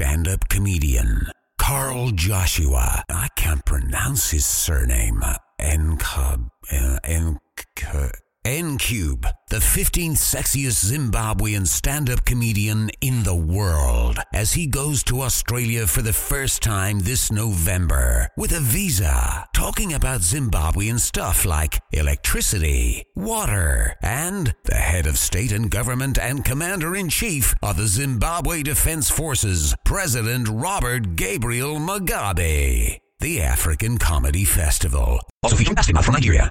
stand up comedian, Carl Joshua. I can't pronounce his surname. N uh, Cube, the 15th sexiest Zimbabwean stand up comedian in the world, as he goes to Australia for the first time this November with a visa, talking about Zimbabwean stuff like electricity, water, and the head of state and government and commander in chief of the Zimbabwe Defense Forces, President Robert Gabriel Mugabe. The African Comedy Festival. Also featuring Basketmouth from Nigeria.